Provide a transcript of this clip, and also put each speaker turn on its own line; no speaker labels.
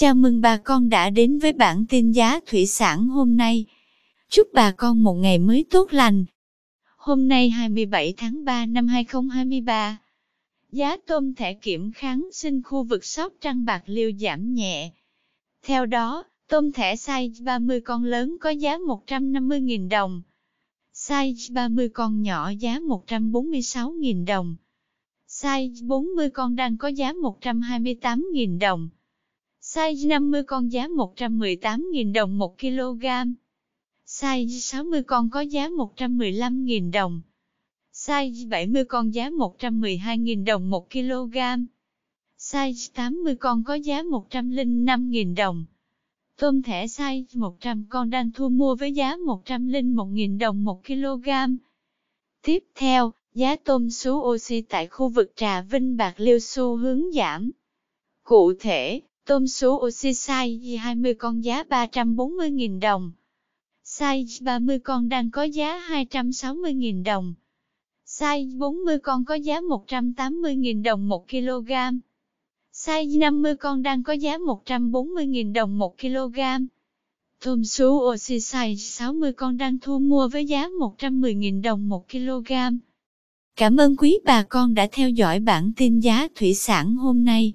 Chào mừng bà con đã đến với bản tin giá thủy sản hôm nay. Chúc bà con một ngày mới tốt lành. Hôm nay 27 tháng 3 năm 2023, giá tôm thẻ kiểm kháng sinh khu vực Sóc Trăng Bạc Liêu giảm nhẹ. Theo đó, tôm thẻ size 30 con lớn có giá 150.000 đồng, size 30 con nhỏ giá 146.000 đồng, size 40 con đang có giá 128.000 đồng. Size 50 con giá 118.000 đồng 1 kg. Size 60 con có giá 115.000 đồng. Size 70 con giá 112.000 đồng 1 kg. Size 80 con có giá 105.000 đồng. Tôm thẻ size 100 con đang thu mua với giá 101.000 đồng 1 kg. Tiếp theo, giá tôm sú oxy tại khu vực Trà Vinh Bạc Liêu xu hướng giảm. Cụ thể, Tôm số oxy size 20 con giá 340.000 đồng. Size 30 con đang có giá 260.000 đồng. Size 40 con có giá 180.000 đồng 1 kg. Size 50 con đang có giá 140.000 đồng 1 kg. Tôm sú oxy size 60 con đang thu mua với giá 110.000 đồng 1 kg. Cảm ơn quý bà con đã theo dõi bản tin giá thủy sản hôm nay.